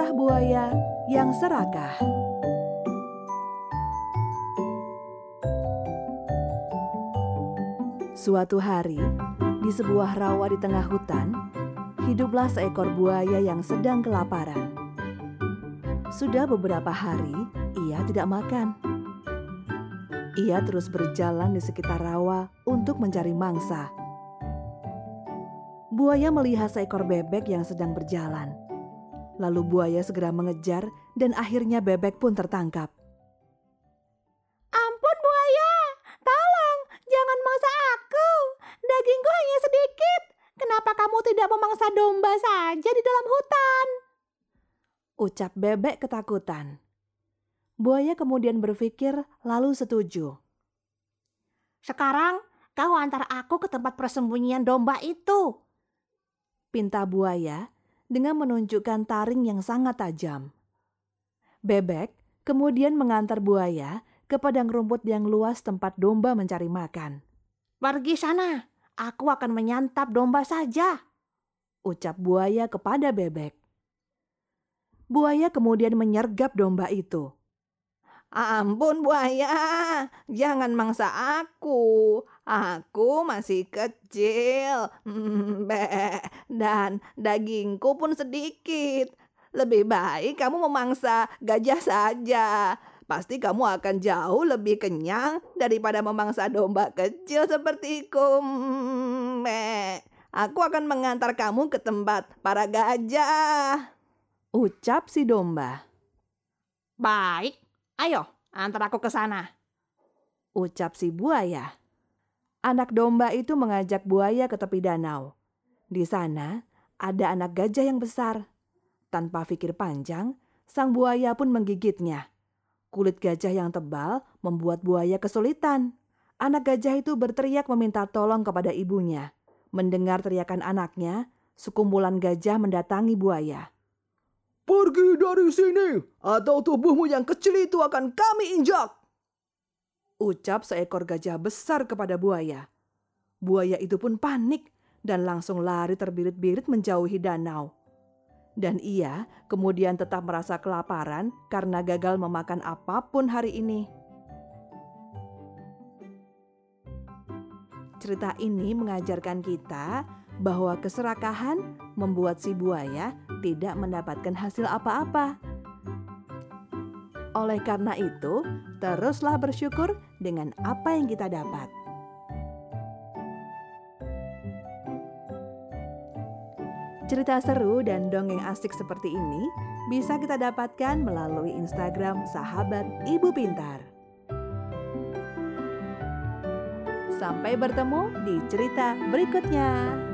Kisah buaya yang serakah. Suatu hari, di sebuah rawa di tengah hutan, hiduplah seekor buaya yang sedang kelaparan. Sudah beberapa hari ia tidak makan. Ia terus berjalan di sekitar rawa untuk mencari mangsa. Buaya melihat seekor bebek yang sedang berjalan. Lalu buaya segera mengejar dan akhirnya bebek pun tertangkap. Ampun buaya, tolong jangan mangsa aku. Dagingku hanya sedikit. Kenapa kamu tidak memangsa domba saja di dalam hutan? Ucap bebek ketakutan. Buaya kemudian berpikir lalu setuju. Sekarang kau antar aku ke tempat persembunyian domba itu. Pinta buaya dengan menunjukkan taring yang sangat tajam. Bebek kemudian mengantar buaya ke padang rumput yang luas tempat domba mencari makan. Pergi sana, aku akan menyantap domba saja. Ucap buaya kepada bebek. Buaya kemudian menyergap domba itu. Ampun buaya, jangan mangsa aku. Aku masih kecil. Dan dagingku pun sedikit. Lebih baik kamu memangsa gajah saja. Pasti kamu akan jauh lebih kenyang daripada memangsa domba kecil sepertiku. Be, aku akan mengantar kamu ke tempat para gajah. Ucap si domba. Baik, Ayo, antar aku ke sana. Ucap si buaya. Anak domba itu mengajak buaya ke tepi danau. Di sana ada anak gajah yang besar. Tanpa pikir panjang, sang buaya pun menggigitnya. Kulit gajah yang tebal membuat buaya kesulitan. Anak gajah itu berteriak meminta tolong kepada ibunya. Mendengar teriakan anaknya, sekumpulan gajah mendatangi buaya. Pergi dari sini, atau tubuhmu yang kecil itu akan kami injak. Ucap seekor gajah besar kepada buaya. Buaya itu pun panik dan langsung lari terbirit-birit menjauhi danau. Dan ia kemudian tetap merasa kelaparan karena gagal memakan apa pun hari ini. Cerita ini mengajarkan kita bahwa keserakahan membuat si buaya tidak mendapatkan hasil apa-apa. Oleh karena itu, teruslah bersyukur dengan apa yang kita dapat. Cerita seru dan dongeng asik seperti ini bisa kita dapatkan melalui Instagram Sahabat Ibu Pintar. Sampai bertemu di cerita berikutnya.